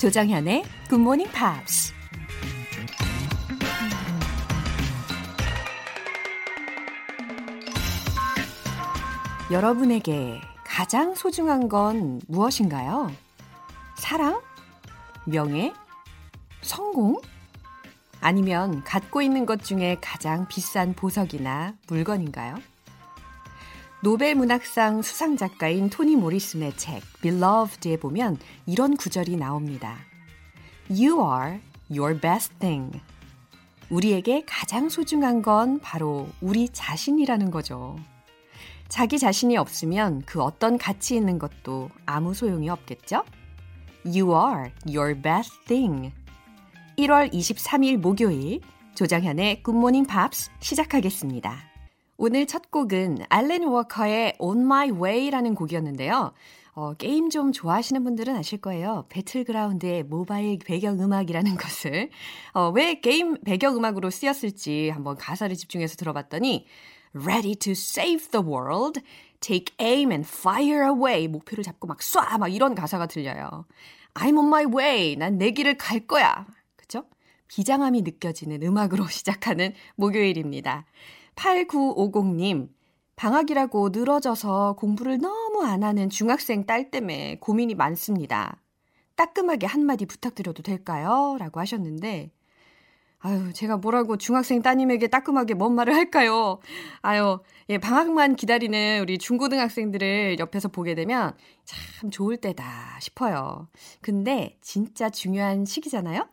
조정현의 Good Morning Pops. 여러분에게 가장 소중한 건 무엇인가요? 사랑? 명예? 성공? 아니면 갖고 있는 것 중에 가장 비싼 보석이나 물건인가요? 노벨 문학상 수상 작가인 토니 모리슨의 책 Beloved에 보면 이런 구절이 나옵니다. You are your best thing. 우리에게 가장 소중한 건 바로 우리 자신이라는 거죠. 자기 자신이 없으면 그 어떤 가치 있는 것도 아무 소용이 없겠죠? You are your best thing. 1월 23일 목요일 조장현의 Morning Pops 시작하겠습니다. 오늘 첫 곡은 알렌 워커의 On My Way라는 곡이었는데요. 어, 게임 좀 좋아하시는 분들은 아실 거예요. 배틀그라운드의 모바일 배경음악이라는 것을. 어, 왜 게임 배경음악으로 쓰였을지 한번 가사를 집중해서 들어봤더니 Ready to save the world, take aim and fire away. 목표를 잡고 막 쏴! 막 이런 가사가 들려요. I'm on my way. 난 내 길을 갈 거야. 그쵸? 비장함이 느껴지는 음악으로 시작하는 목요일입니다. 8950님, 방학이라고 늘어져서 공부를 너무 안 하는 중학생 딸 때문에 고민이 많습니다. 따끔하게 한마디 부탁드려도 될까요? 라고 하셨는데, 아유, 제가 뭐라고 중학생 따님에게 따끔하게 뭔 말을 할까요? 아유, 예, 방학만 기다리는 우리 중고등학생들을 옆에서 보게 되면 참 좋을 때다 싶어요. 근데 진짜 중요한 시기잖아요?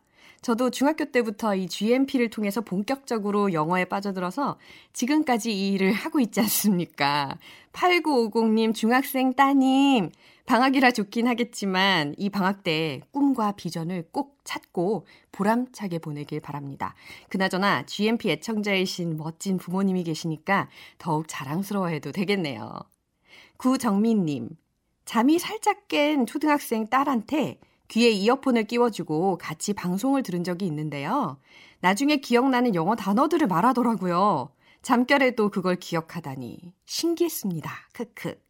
저도 중학교 때부터 이 GMP를 통해서 본격적으로 영어에 빠져들어서 지금까지 이 일을 하고 있지 않습니까? 8950님 중학생 따님, 방학이라 좋긴 하겠지만 이 방학 때 꿈과 비전을 꼭 찾고 보람차게 보내길 바랍니다. 그나저나 GMP 애청자이신 멋진 부모님이 계시니까 더욱 자랑스러워해도 되겠네요. 구정민님, 잠이 살짝 깬 초등학생 딸한테 귀에 이어폰을 끼워주고 같이 방송을 들은 적이 있는데요. 나중에 기억나는 영어 단어들을 말하더라고요. 잠결에도 그걸 기억하다니 신기했습니다. 크크.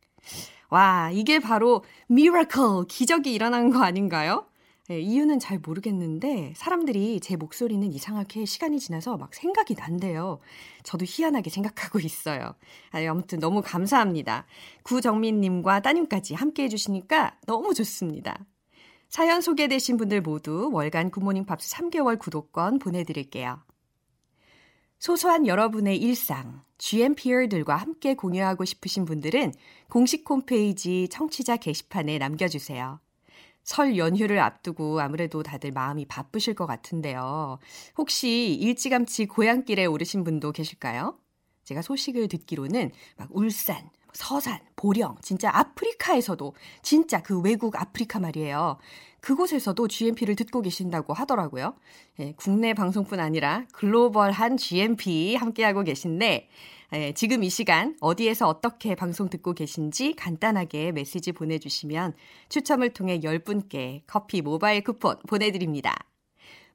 와, 이게 바로 miracle, 기적이 일어난 거 아닌가요? 네, 이유는 잘 모르겠는데 사람들이 제 목소리는 이상하게 시간이 지나서 막 생각이 난대요. 저도 희한하게 생각하고 있어요. 아무튼 너무 감사합니다. 구정민님과 따님까지 함께 해주시니까 너무 좋습니다. 사연 소개되신 분들 모두 월간 굿모닝 팝스 3개월 구독권 보내드릴게요. 소소한 여러분의 일상, GMPR들과 함께 공유하고 싶으신 분들은 공식 홈페이지 청취자 게시판에 남겨주세요. 설 연휴를 앞두고 아무래도 다들 마음이 바쁘실 것 같은데요. 혹시 일찌감치 고향길에 오르신 분도 계실까요? 제가 소식을 듣기로는 막 울산, 서산, 보령, 진짜 아프리카에서도 진짜 그 외국 아프리카 말이에요. 그곳에서도 GMP를 듣고 계신다고 하더라고요. 예, 국내 방송뿐 아니라 글로벌한 GMP 함께하고 계신데 예, 지금 이 시간 어디에서 어떻게 방송 듣고 계신지 간단하게 메시지 보내주시면 추첨을 통해 10분께 커피 모바일 쿠폰 보내드립니다.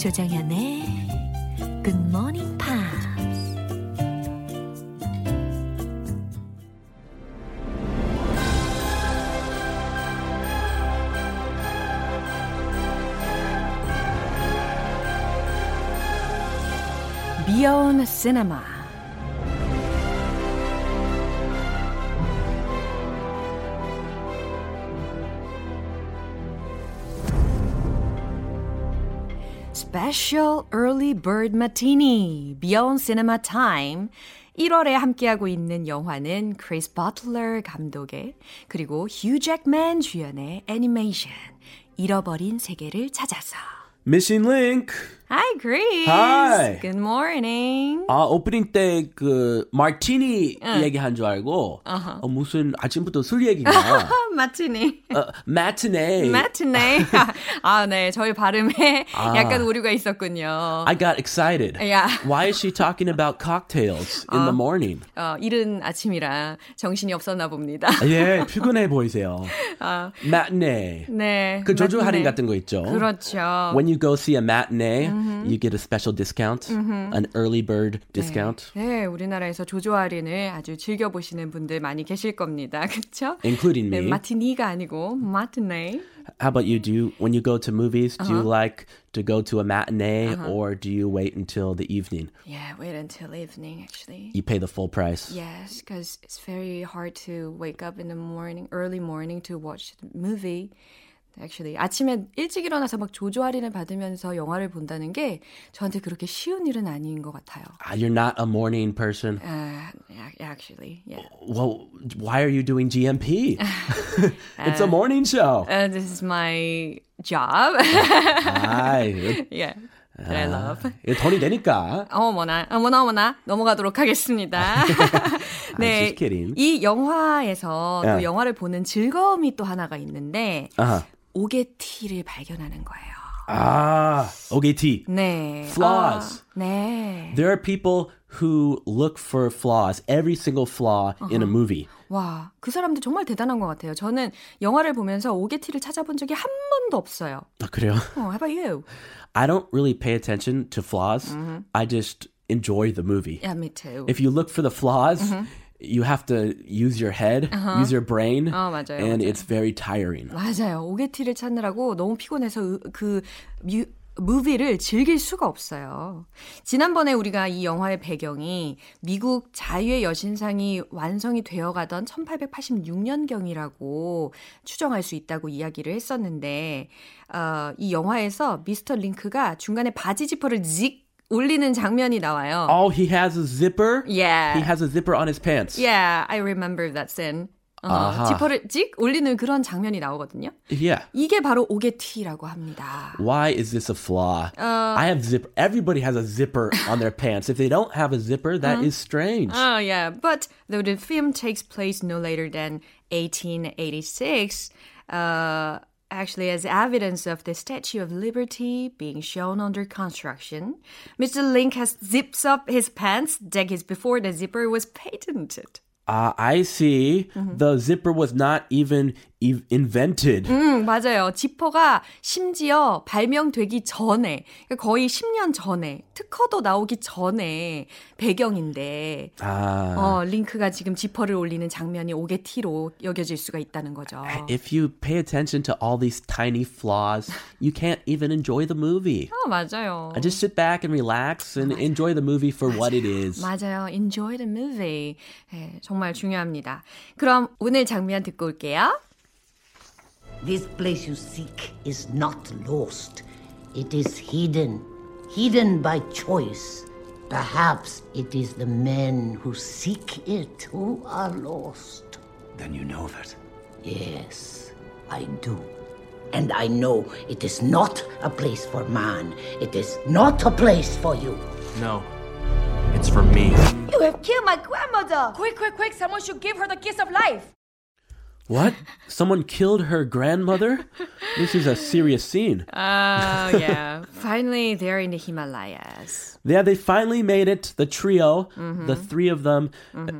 조정현의 Good Morning Pops. Beyond Cinema Special Early Bird Martini, Beyond Cinema Time. 1월에 함께하고 있는 영화는 크리스 버틀러 감독의 그리고 휴 잭맨 주연의 애니메이션 잃어버린 세계를 찾아서 Missing Link Hi, Chris. Hi. Good morning. 아, 오프닝 때 그 마티니 얘기한 줄 알고 어, 무슨 아침부터 술 얘기가 마티니. 어, 마티네. 마티네. 아, 네. 저희 발음에 약간 오류가 있었군요. I got excited. Yeah. Why is she talking about cocktails in the morning? 어, 이른 아침이라 정신이 없었나 봅니다. 예, 피곤해 보이세요. matinee. 네. 그 조조 할인 마티네. 같은 거 있죠. 그렇죠. When you go see a matinee, you get a special discount, an early bird discount, 네, 우리나라에서 조조 할인을 아주 즐겨 보시는 분들 많이 계실 겁니다. 그렇죠? including 네, me. 마티니가 아니고 마티네. How about you? Do you, when you go to movies, do you like to go to a matinee or do you wait until the evening? Yeah, wait until evening actually. You pay the full price. Yes, because it's very hard to wake up in the morning, early morning to watch the movie. Actually, 아침에 일찍 일어나서 막 조조 할인을 받으면서 영화를 본다는 게 저한테 그렇게 쉬운 일은 아닌 것 같아요. Ah, You're not a morning person. Uh, actually, yeah. Well, why are you doing GMP? it's a morning show. Uh, this is my job. 아이, yeah, that I love. 돈이 되니까. 어머나, 어머나, 어머나, 넘어가도록 하겠습니다. 네. 이 영화에서 또. 영화를 보는 즐거움이 또 하나가 있는데. 오게티를 발견하는 거예요. 아, OGT. 네. Flaws. 아, 네. There are people who look for flaws, every single flaw in a movie. 와, 그 사람들 정말 대단한 것 같아요. 저는 영화를 보면서 오게티를 찾아본 적이 한 번도 없어요. 아, 그래요? 어, how about you? I don't really pay attention to flaws. I just enjoy the movie. Yeah, me too. If you look for the flaws, you have to use your head, use your brain, 어, 맞아요, and 맞아요. it's very tiring. 맞아요. 오게티를 찾느라고 너무 피곤해서 으- 그 뮤, 무비를 즐길 수가 없어요. 지난번에 우리가 이 영화의 배경이 미국 자유의 여신상이 완성이 되어 가던 1886년경이라고 추정할 수 있다고 이야기를 했었는데 어, 이 영화에서 미스터 링크가 중간에 바지 지퍼를 직 올리는 장면이 나와요. Oh, he has a zipper? Yeah. He has a zipper on his pants. Yeah, I remember that scene. 어, 아하. 지퍼를 찍 올리는 그런 장면이 나오거든요. Yeah. 이게 바로 오게티라고 합니다. Why is this a flaw? Uh, I have zipper. Everybody has a zipper on their pants. If they don't have a zipper, that is strange. Oh, yeah. But though the film takes place no later than 1886, uh, actually, as evidence of the Statue of Liberty being shown under construction, Mr. Link has zips up his pants decades before the zipper was patented. Ah, I see. The zipper was not even ev- invented. 음, 맞아요. 지퍼가 심지어 발명되기 전에, 그러니까 거의 10년 전에, 특허도 나오기 전에 배경인데, Ah. 어, 링크가 지금 지퍼를 올리는 장면이 오게티로 여겨질 수가 있다는 거죠. If you pay attention to all these tiny flaws, you can't even enjoy the movie. 어, 맞아요. I just sit back and relax and enjoy the movie for what it is. 맞아요. Enjoy the movie. 네, 정말 중요합니다. 그럼 오늘 장면 듣고 올게요. This place you seek is not lost. It is hidden. Hidden by choice. Perhaps it is the men who seek it who are lost. Then you know that. Yes, I do. And I know it is not a place for man. It is not a place for you. No. It's for me. You have killed my grandmother! Quick, quick, quick! Someone should give her the kiss of life! What? Someone killed her grandmother? This is a serious scene. Oh, yeah. Finally, they're in the Himalayas. Yeah, they finally made it. The trio, the three of them,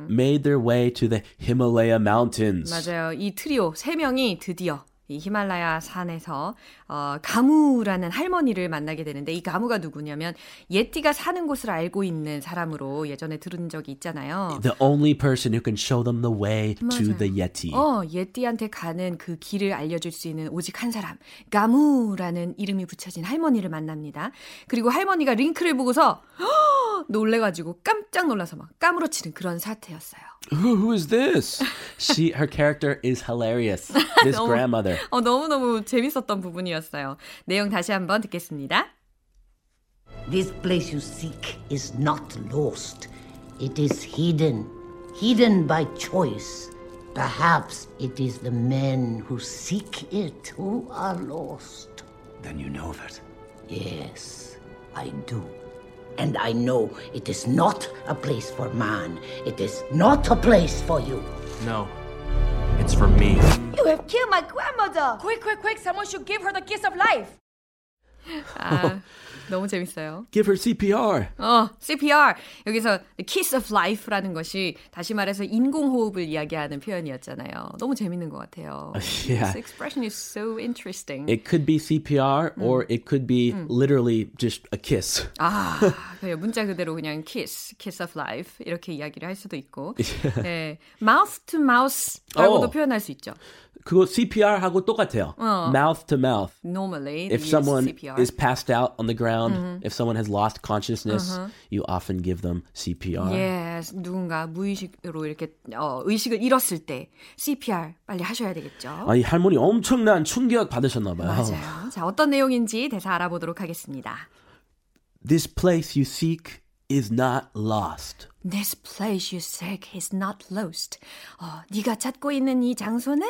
made their way to the Himalaya mountains. 맞아요. 이 트리오 세 명이 드디어 이 히말라야 산에서 어, 가무라는 할머니를 만나게 되는데 이 가무가 누구냐면 예띠가 사는 곳을 알고 있는 사람으로 예전에 들은 적이 있잖아요. The only person who can show them the way to the Yeti. 어, 예띠한테 가는 그 길을 알려줄 수 있는 오직 한 사람, 가무라는 이름이 붙여진 할머니를 만납니다. 그리고 할머니가 링크를 보고서 헉! 놀래가지고 깜짝 놀라서 막 까무러치는 그런 사태였어요. Who, who is this? she, her character is hilarious. This 너무- grandmother. 어, 너무너무 재밌었던 부분이었어요. 내용 다시 한번 듣겠습니다. This place you seek is not lost. It is hidden. Hidden by choice. Perhaps it is the men who seek it who are lost. Then you know that. Yes, I do. And I know it is not a place for man. It is not a place for you. No. It's for me. You have killed my grandmother! Quick, quick, quick! Someone should give her the kiss of life! 아, uh, 너무 재밌어요. Give her CPR. 어, CPR. 여기서 the kiss of life라는 것이 다시 말해서 인공호흡을 이야기하는 표현이었잖아요. 너무 재밌는 것 같아요. Yeah. This expression is so interesting. It could be CPR or it could be literally just a kiss. 아, 그래요. 문자 그대로 그냥 kiss, kiss of life 이렇게 이야기를 할 수도 있고, 네, mouth to mouth라고도 어. 표현할 수 있죠. 그거 CPR하고 똑같아요. Mouth to mouth. Normally, If someone CPR. is passed out on the ground, if someone has lost consciousness, you often give them CPR. Yes, 누군가 무의식으로 이렇게 어, 의식을 잃었을 때 CPR 빨리 하셔야 되겠죠. 아 이 할머니 엄청난 충격 받으셨나 봐요. 맞아요. 자, 어떤 내용인지 대사 알아보도록 하겠습니다. This place you seek is not lost. This place you seek is not lost. 어, 네가 찾고 있는 이 장소는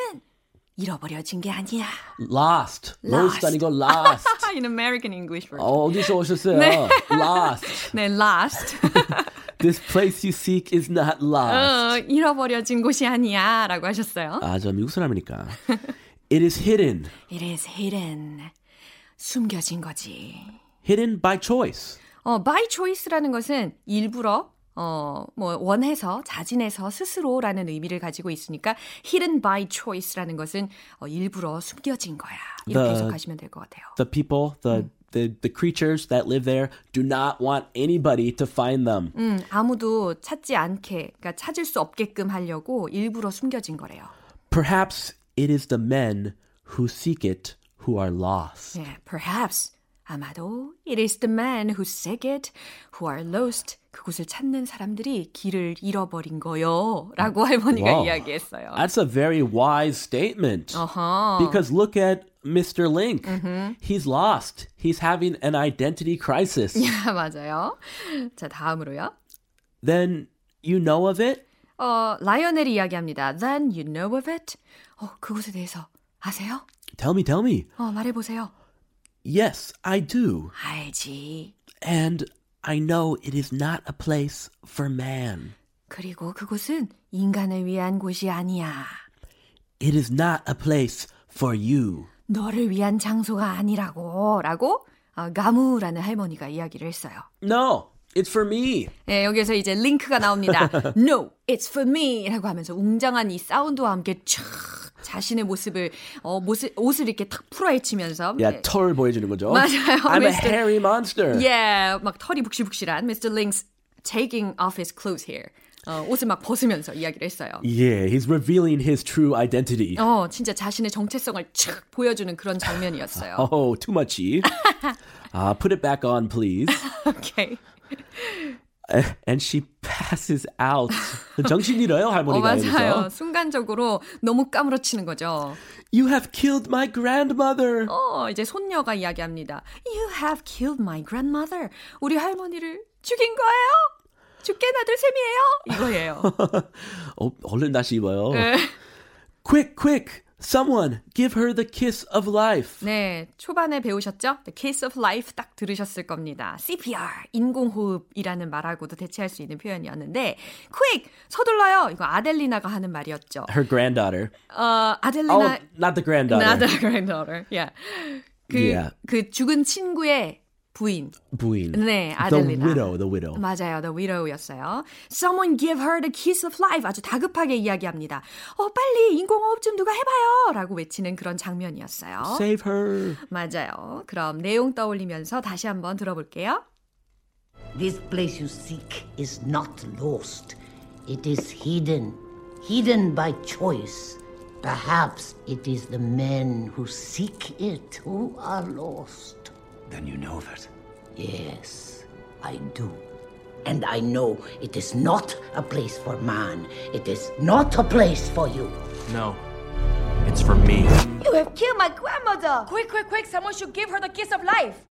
잃어버려진 게 아니야. Lost. Lost. lost 아니고 lost. In American English version. 어, 어디서 오셨어요? Lost. 네, lost. This place you seek is not lost. 어, 잃어버려진 곳이 아니야. 라고 하셨어요. 아, 저 미국 사람이니까. It is hidden. It is hidden. 숨겨진 거지. Hidden by choice. 어, by choice라는 것은 일부러 어, 뭐 원해서 자진해서 스스로라는 의미를 가지고 있으니까 hidden by choice라는 것은 어, 일부러 숨겨진 거야. 이렇게 The- 해석하시면 될 것 같아요. The people, the the the creatures that live there do not want anybody to find them. 음, 아무도 찾지 않게, 그러니까 찾을 수 없게끔 하려고 일부러 숨겨진 거래요. Perhaps it is the men who seek it who are lost. 예, perhaps 아마도 it is the men who seek it, who are lost. 그곳을 찾는 사람들이 길을 잃어버린 거요. 라고 할머니가 Wow. 이야기했어요. That's a very wise statement. 어허. Because look at Mr. Link. He's lost. He's having an identity crisis. 야, 맞아요. 자, 다음으로요. Then you know of it? 어, 라이오넬이 이야기합니다. Then you know of it? 어, 그곳에 대해서 아세요? Tell me, tell me. 어, 말해보세요. Yes, I do. 알지. And I know it is not a place for man. 그리고 그곳은 인간을 위한 곳이 아니야. It is not a place for you. 너를 위한 장소가 아니라고. 라고 어, 가무라는 할머니가 이야기를 했어요. No, it's for me. 예, 여기서 이제 링크가 나옵니다. No, it's for me. 라고 하면서 웅장한 이 사운드와 함께 촥 자신의 모습을, 어, 모습, 옷을 이렇게 탁 풀어헤치면서. Yeah, 예, 털 보여주는 거죠. 맞아요, I'm a Mr. hairy monster. 예, 막 털이 북실북실한 Mr. Link's taking off his clothes here. 어, 옷을 막 벗으면서 이야기를 했어요. Yeah, he's revealing his true identity. 어, 진짜 자신의 정체성을 촥 보여주는 그런 장면이었어요. Oh, too muchy. uh, put it back on, please. 오케이. And she passes out. 정신 잃어요, 어, 할머니가 맞아요. 여기서. 순간적으로 너무 까무러치는 거죠. You have killed my grandmother. 어, 이제 손녀가 이야기합니다. You have killed my grandmother. 우리 할머니를 죽인 거예요? 죽게 놔둘 셈이에요? 이거예요. 어, 얼른 다시 입어요. 네. Quick, quick. Someone give her the kiss of life. 네, 초반에 배우셨죠? The Kiss of Life 딱 들으셨을 겁니다. CPR, 인공호흡이라는 말하고도 대체할 수 있는 표현이었는데, quick, 서둘러요. 이거 아델리나가 하는 말이었죠. Her granddaughter. 어, 아델리나, Oh, not the granddaughter. not the granddaughter. Yeah. 그, Yeah. 그 죽은 친구의 부인. 부인. 네, The 아델리나. widow, the widow. 맞아요. The widow였어요. Someone give her the kiss of life. 아주 다급하게 이야기합니다. 어, 빨리 인공호흡 좀 누가 해봐요. 라고 외치는 그런 장면이었어요. Save her. 맞아요. 그럼 내용 떠올리면서 다시 한번 들어볼게요. This place you seek is not lost. It is hidden. Hidden by choice. Perhaps it is the men who seek it who are lost. Then you know of it. Yes, I do. And I know it is not a place for man. It is not a place for you. No. It's for me. You have killed my grandmother! Quick, quick, quick! Someone should give her the kiss of life!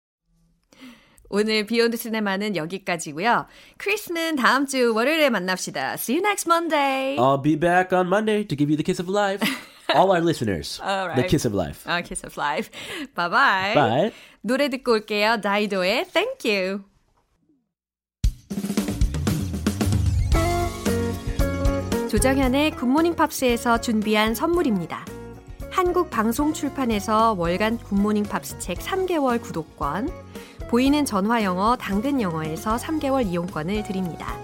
오늘 비욘드 시네마는 여기까지고요. 크리스는 다음 주 월요일에 만납시다. See you next Monday. I'll be back on Monday to give you the kiss of life. all our listeners. All The right. kiss of life. 아, Kiss of Life. Bye bye. Bye. 노래 듣고 올게요. 다이도의 Thank You. 조정현의 굿모닝 팝스에서 준비한 선물입니다. 한국 방송 출판에서 월간 굿모닝 팝스 책 3개월 구독권, 보이는 전화 영어 당근 영어에서 3개월 이용권을 드립니다.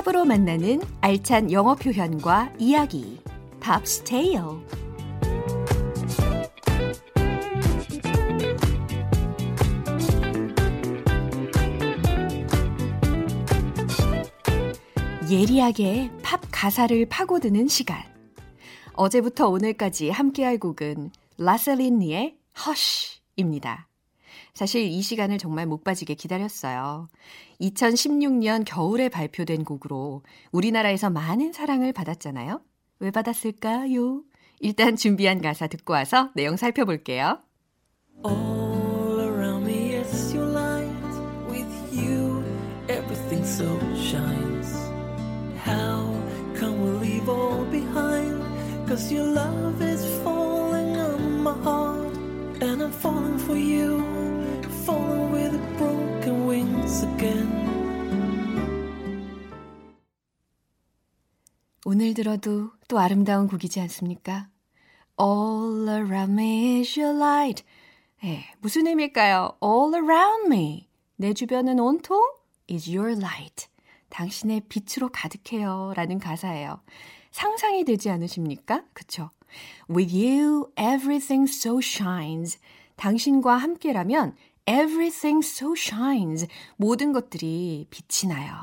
팝으로 만나는 알찬 영어 표현과 이야기. Pops Tale. 예리하게 팝 가사를 파고드는 시간. 어제부터 오늘까지 함께할 곡은 라세 린드의 Hush입니다. 사실 이 시간을 정말 목 빠지게 기다렸어요. 2016년 겨울에 발표된 곡으로 우리나라에서 많은 사랑을 받았잖아요. 왜 받았을까요? 일단 준비한 가사 듣고 와서 내용 살펴볼게요. All around me is your light. With you, everything so shines. How come we leave all behind? Cause your love is falling on my heart. And I'm falling for you. Falling with broken wings again. 오늘 들어도 또 아름다운 곡이지 않습니까? All around me is your light. 예, 무슨 의미일까요? All around me. 내 주변은 온통 is your light. 당신의 빛으로 가득해요. 라는 가사예요. 상상이 되지 않으십니까? 그쵸? With you, everything so shines. 당신과 함께라면 everything so shines. 모든 것들이 빛이 나요.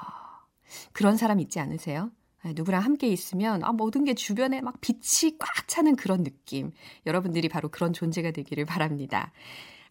그런 사람 있지 않으세요? 아, 누구랑 함께 있으면 아, 모든 게 주변에 막 빛이 꽉 차는 그런 느낌. 여러분들이 바로 그런 존재가 되기를 바랍니다.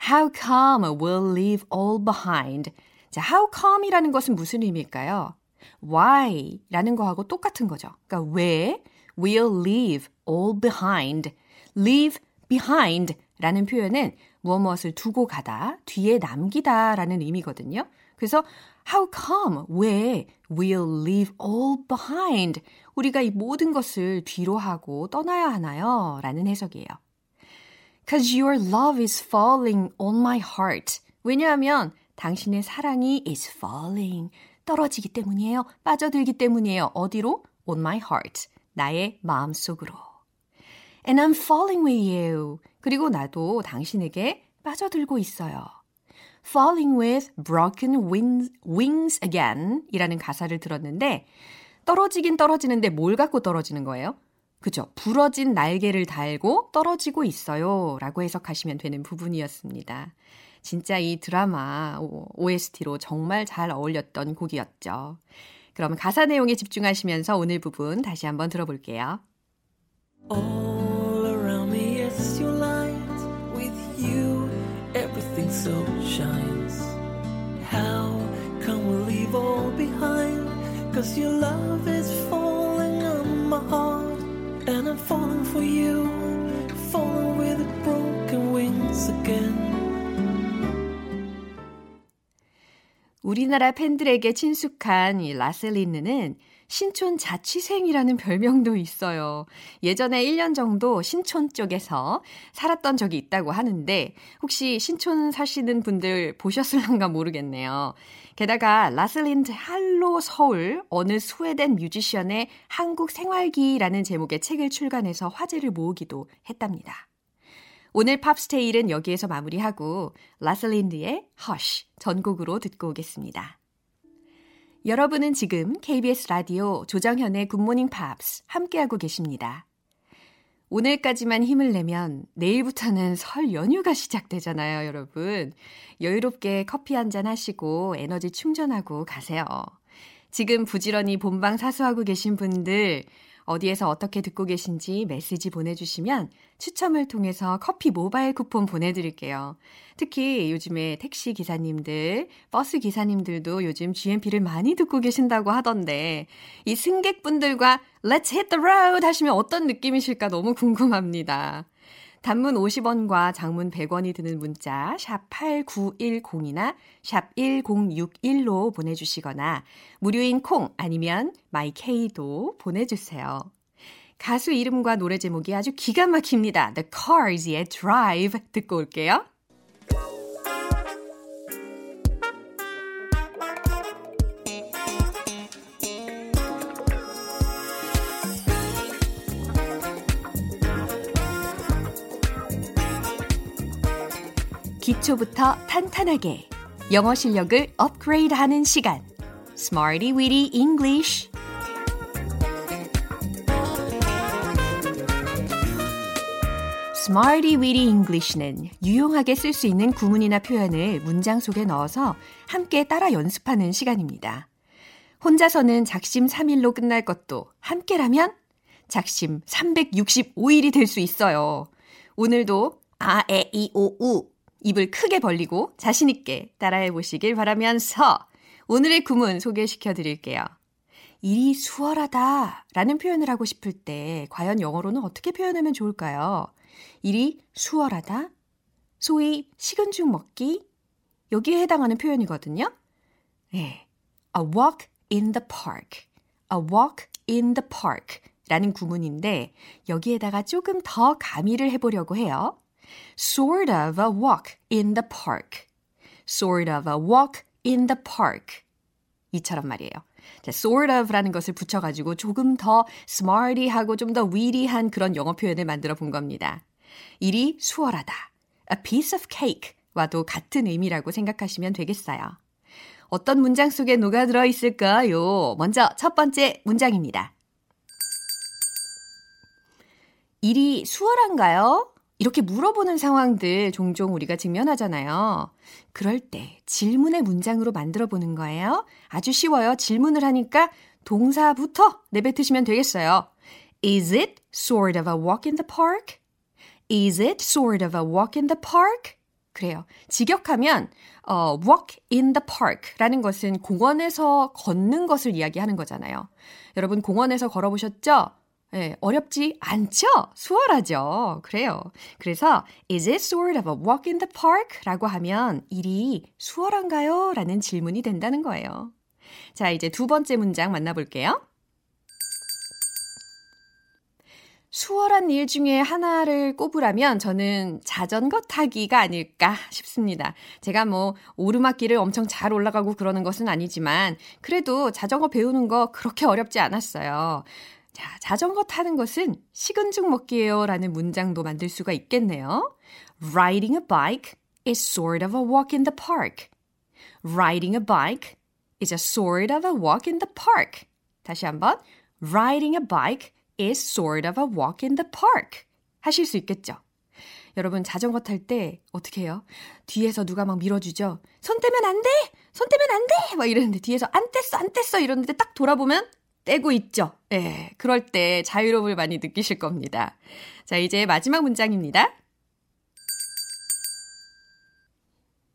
How come we'll leave all behind? 자, how come이라는 것은 무슨 의미일까요? why라는 거하고 똑같은 거죠. 그러니까 왜 we'll leave all behind. leave behind 라는 표현은 무엇 무엇을 두고 가다, 뒤에 남기다 라는 의미거든요. 그래서 how come, 왜 we'll leave all behind. 우리가 이 모든 것을 뒤로 하고 떠나야 하나요? 라는 해석이에요. Cause your love is falling on my heart. 왜냐하면 당신의 사랑이 is falling. 떨어지기 때문이에요. 빠져들기 때문이에요. 어디로? On my heart. 나의 마음 속으로. And I'm falling with you. 그리고 나도 당신에게 빠져들고 있어요. Falling with broken wings, wings again 이라는 가사를 들었는데 떨어지긴 떨어지는데 뭘 갖고 떨어지는 거예요? 그죠? 부러진 날개를 달고 떨어지고 있어요. 라고 해석하시면 되는 부분이었습니다. 진짜 이 드라마 OST로 정말 잘 어울렸던 곡이었죠. 그럼 가사 내용에 집중하시면서 오늘 부분 다시 한번 들어볼게요. All so shines. How come we leave all behind? Cause your love is falling on my heart. And I'm falling for you. Falling with broken wings again. 우리나라 팬들에게 친숙한 이 라셀리느는 신촌 자취생이라는 별명도 있어요. 예전에 1년 정도 신촌 쪽에서 살았던 적이 있다고 하는데 혹시 신촌 사시는 분들 보셨을런가 모르겠네요. 게다가 라셀린드 할로 서울 어느 스웨덴 뮤지션의 한국 생활기라는 제목의 책을 출간해서 화제를 모으기도 했답니다. 오늘 팝스테일은 여기에서 마무리하고 라세 린드의 Hush 전곡으로 듣고 오겠습니다. 여러분은 지금 KBS 라디오 조정현의 굿모닝 팝스 함께하고 계십니다. 오늘까지만 힘을 내면 내일부터는 설 연휴가 시작되잖아요, 여러분. 여유롭게 커피 한 잔 하시고 에너지 충전하고 가세요. 지금 부지런히 본방 사수하고 계신 분들 어디에서 어떻게 듣고 계신지 메시지 보내주시면 추첨을 통해서 커피 모바일 쿠폰 보내드릴게요. 특히 요즘에 택시 기사님들, 버스 기사님들도 요즘 GMP를 많이 듣고 계신다고 하던데 이 승객분들과 Let's hit the road 하시면 어떤 느낌이실까 너무 궁금합니다. 단문 50원과 장문 100원이 드는 문자 샵 8910이나 샵 1061로 보내주시거나 무료인 콩 아니면 마이케이도 보내주세요. 가수 이름과 노래 제목이 아주 기가 막힙니다. The Cars의 Drive 듣고 올게요. 기초부터 탄탄하게 영어 실력을 업그레이드하는 시간 Smarty Weedy English Smarty Weedy English는 유용하게 쓸 수 있는 구문이나 표현을 문장 속에 넣어서 함께 따라 연습하는 시간입니다. 혼자서는 작심 3일로 끝날 것도 함께라면 작심 365일이 될 수 있어요. 오늘도 아, 에, 이, 오, 우 입을 크게 벌리고 자신있게 따라해 보시길 바라면서 오늘의 구문 소개시켜 드릴게요. 일이 수월하다 라는 표현을 하고 싶을 때 과연 영어로는 어떻게 표현하면 좋을까요? 일이 수월하다? 소위 식은 죽 먹기? 여기에 해당하는 표현이거든요. 네. A walk in the park. A walk in the park. 라는 구문인데 여기에다가 조금 더 가미를 해보려고 해요. Sort of a walk in the park. sort of a walk in the park. 이처럼 말이에요. 자, sort of라는 것을 붙여가지고 조금 더 smarty하고 좀더 witty한 그런 영어 표현을 만들어 본 겁니다. 일이 수월하다. a piece of cake와도 같은 의미라고 생각하시면 되겠어요. 어떤 문장 속에 녹아들어 있을까요? 먼저 첫 번째 문장입니다. 일이 수월한가요? 이렇게 물어보는 상황들 종종 우리가 직면하잖아요. 그럴 때 질문의 문장으로 만들어 보는 거예요. 아주 쉬워요. 질문을 하니까 동사부터 내뱉으시면 되겠어요. Is it sort of a walk in the park? Is it sort of a walk in the park? 그래요. 직역하면 어, walk in the park라는 것은 공원에서 걷는 것을 이야기하는 거잖아요. 여러분 공원에서 걸어보셨죠? 네, 어렵지 않죠? 수월하죠? 그래요. 그래서 is it sort of a walk in the park? 라고 하면 일이 수월한가요? 라는 질문이 된다는 거예요. 자, 이제 두 번째 문장 만나볼게요. 수월한 일 중에 하나를 꼽으라면 저는 자전거 타기가 아닐까 싶습니다. 제가 뭐 오르막길을 엄청 잘 올라가고 그러는 것은 아니지만 그래도 자전거 배우는 거 그렇게 어렵지 않았어요. 자, 자전거 타는 것은 식은 죽 먹기예요 라는 문장도 만들 수가 있겠네요. Riding a bike is sort of a walk in the park. Riding a bike is a sort of a walk in the park. 다시 한번. Riding a bike is sort of a walk in the park. 하실 수 있겠죠? 여러분 자전거 탈 때 어떻게 해요? 뒤에서 누가 막 밀어주죠? 손 떼면 안 돼! 손 떼면 안 돼! 막 이러는데 뒤에서 안 뗐어, 안 뗐어! 이러는데 딱 돌아보면 떼고 있죠. 예, 그럴 때 자유로움을 많이 느끼실 겁니다. 자, 이제 마지막 문장입니다.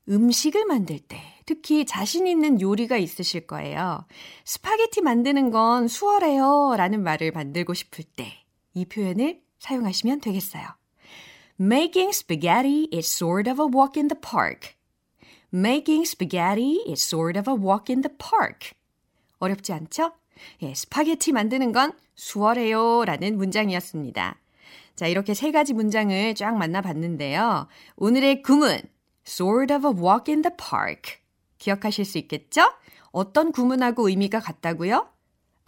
음식을 만들 때 특히 자신 있는 요리가 있으실 거예요. 스파게티 만드는 건 수월해요 라는 말을 만들고 싶을 때 이 표현을 사용하시면 되겠어요. Making spaghetti is sort of a walk in the park. Making spaghetti is sort of a walk in the park. 어렵지 않죠? 예, 스파게티 만드는 건 수월해요 라는 문장이었습니다. 자, 이렇게 세 가지 문장을 쫙 만나봤는데요. 오늘의 구문, sort of a walk in the park. 기억하실 수 있겠죠? 어떤 구문하고 의미가 같다고요?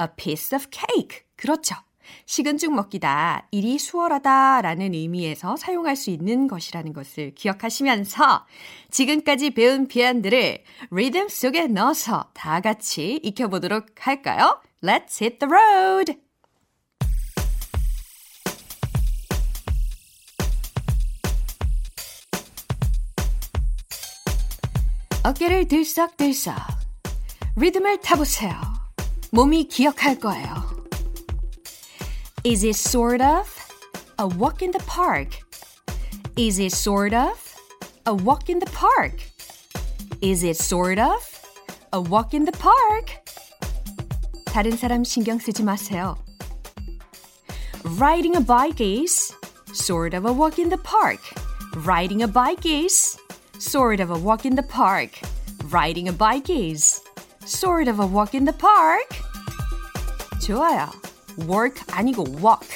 a piece of cake. 그렇죠. 식은 죽 먹기다. 일이 수월하다 라는 의미에서 사용할 수 있는 것이라는 것을 기억하시면서 지금까지 배운 비안들을 리듬 속에 넣어서 다 같이 익혀보도록 할까요? Let's hit the road! 어깨를 들썩들썩 리듬을 타보세요. 몸이 기억할 거예요. Is it sort of a walk in the park? Is it sort of a walk in the park? Is it sort of a walk in the park? 다른 사람 신경 쓰지 마세요. Riding a bike is sort of a walk in the park. Riding a bike is sort of a walk in the park. Riding a bike is sort of a walk in the park. 좋아요. Work 아니고 walk.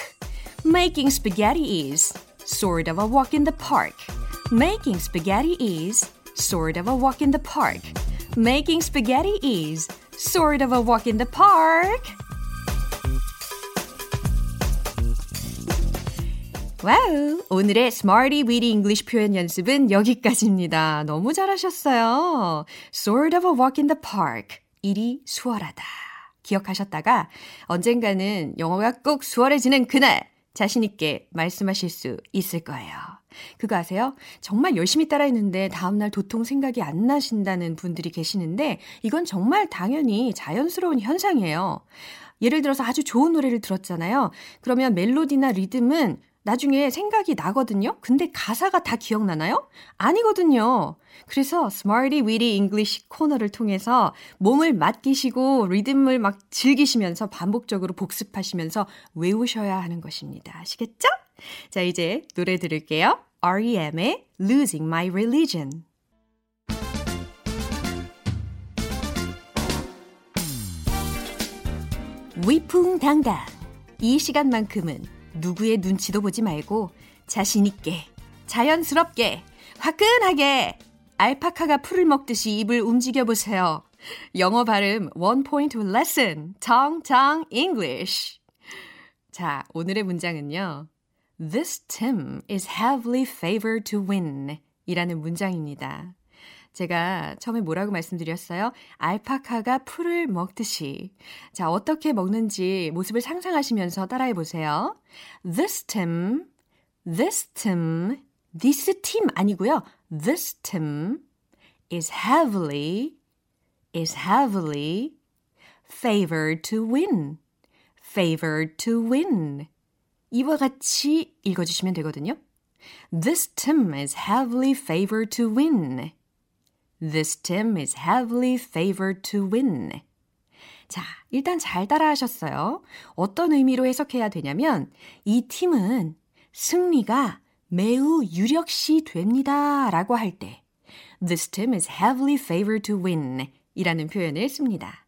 Making spaghetti is sort of a walk in the park. Making spaghetti is sort of a walk in the park. Making spaghetti is sort of a walk in the park. 와우! 오늘의 Smarty Weedy English 표현 연습은 여기까지입니다. 너무 잘하셨어요. Sort of a walk in the park. 일이 수월하다. 기억하셨다가 언젠가는 영어가 꼭 수월해지는 그날 자신있게 말씀하실 수 있을 거예요. 그거 아세요? 정말 열심히 따라했는데 다음날 도통 생각이 안 나신다는 분들이 계시는데 이건 정말 당연히 자연스러운 현상이에요. 예를 들어서 아주 좋은 노래를 들었잖아요. 그러면 멜로디나 리듬은 나중에 생각이 나거든요. 근데 가사가 다 기억나나요? 아니거든요. 그래서 Smarty Weedy English 코너를 통해서 몸을 맡기시고 리듬을 막 즐기시면서 반복적으로 복습하시면서 외우셔야 하는 것입니다. 아시겠죠? 자, 이제 노래 들을게요. REM의 Losing My Religion. 위풍당당. 이 시간만큼은 누구의 눈치도 보지 말고 자신있게, 자연스럽게, 화끈하게 알파카가 풀을 먹듯이 입을 움직여 보세요. 영어 발음 원 포인트 레슨 정정 English. 자, 오늘의 문장은요. This Tim is heavily favored to win 이라는 문장입니다. 제가 처음에 뭐라고 말씀드렸어요? 알파카가 풀을 먹듯이. 자, 어떻게 먹는지 모습을 상상하시면서 따라해 보세요. This Tim, this Tim, this Tim 아니고요. This Tim is heavily, is heavily favored to win. favored to win. 이와 같이 읽어주시면 되거든요. This Tim is heavily favored to win. This team is heavily favored to win. 자, 일단 잘 따라하셨어요. 어떤 의미로 해석해야 되냐면, 이 팀은 승리가 매우 유력시 됩니다. 라고 할 때, This team is heavily favored to win. 이라는 표현을 씁니다.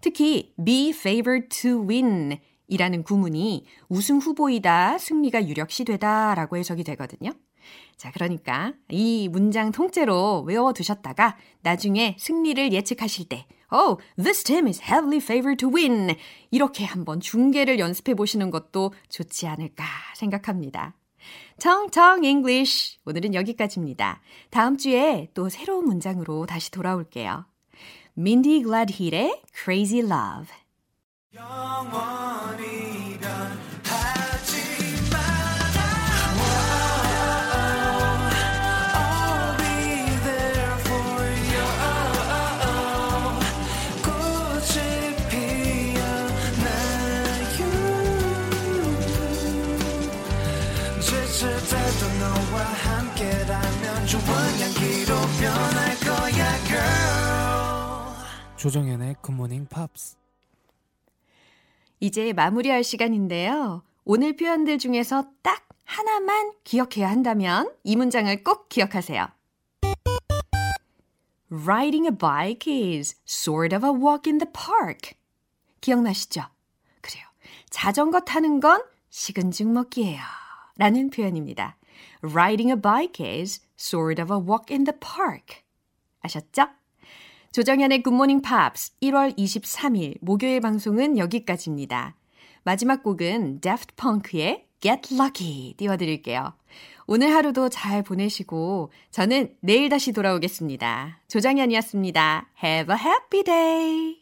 특히, be favored to win. 이라는 구문이 우승 후보이다, 승리가 유력시 되다 라고 해석이 되거든요. 자, 그러니까 이 문장 통째로 외워두셨다가 나중에 승리를 예측하실 때, Oh, this team is heavily favored to win. 이렇게 한번 중계를 연습해 보시는 것도 좋지 않을까 생각합니다. 청청 English. 오늘은 여기까지입니다. 다음 주에 또 새로운 문장으로 다시 돌아올게요. Mindy Gladhill의 Crazy Love. 조정현의 굿모닝 팝스 이제 마무리할 시간인데요. 오늘 표현들 중에서 딱 하나만 기억해야 한다면 이 문장을 꼭 기억하세요. Riding a bike is sort of a walk in the park. 기억나시죠? 그래요. 자전거 타는 건 식은 죽 먹기예요. 라는 표현입니다. Riding a bike is sort of a walk in the park. 아셨죠? 조정현의 굿모닝 팝스 1월 23일 목요일 방송은 여기까지입니다. 마지막 곡은 Daft Punk의 Get Lucky 띄워드릴게요. 오늘 하루도 잘 보내시고 저는 내일 다시 돌아오겠습니다. 조정현이었습니다. Have a happy day!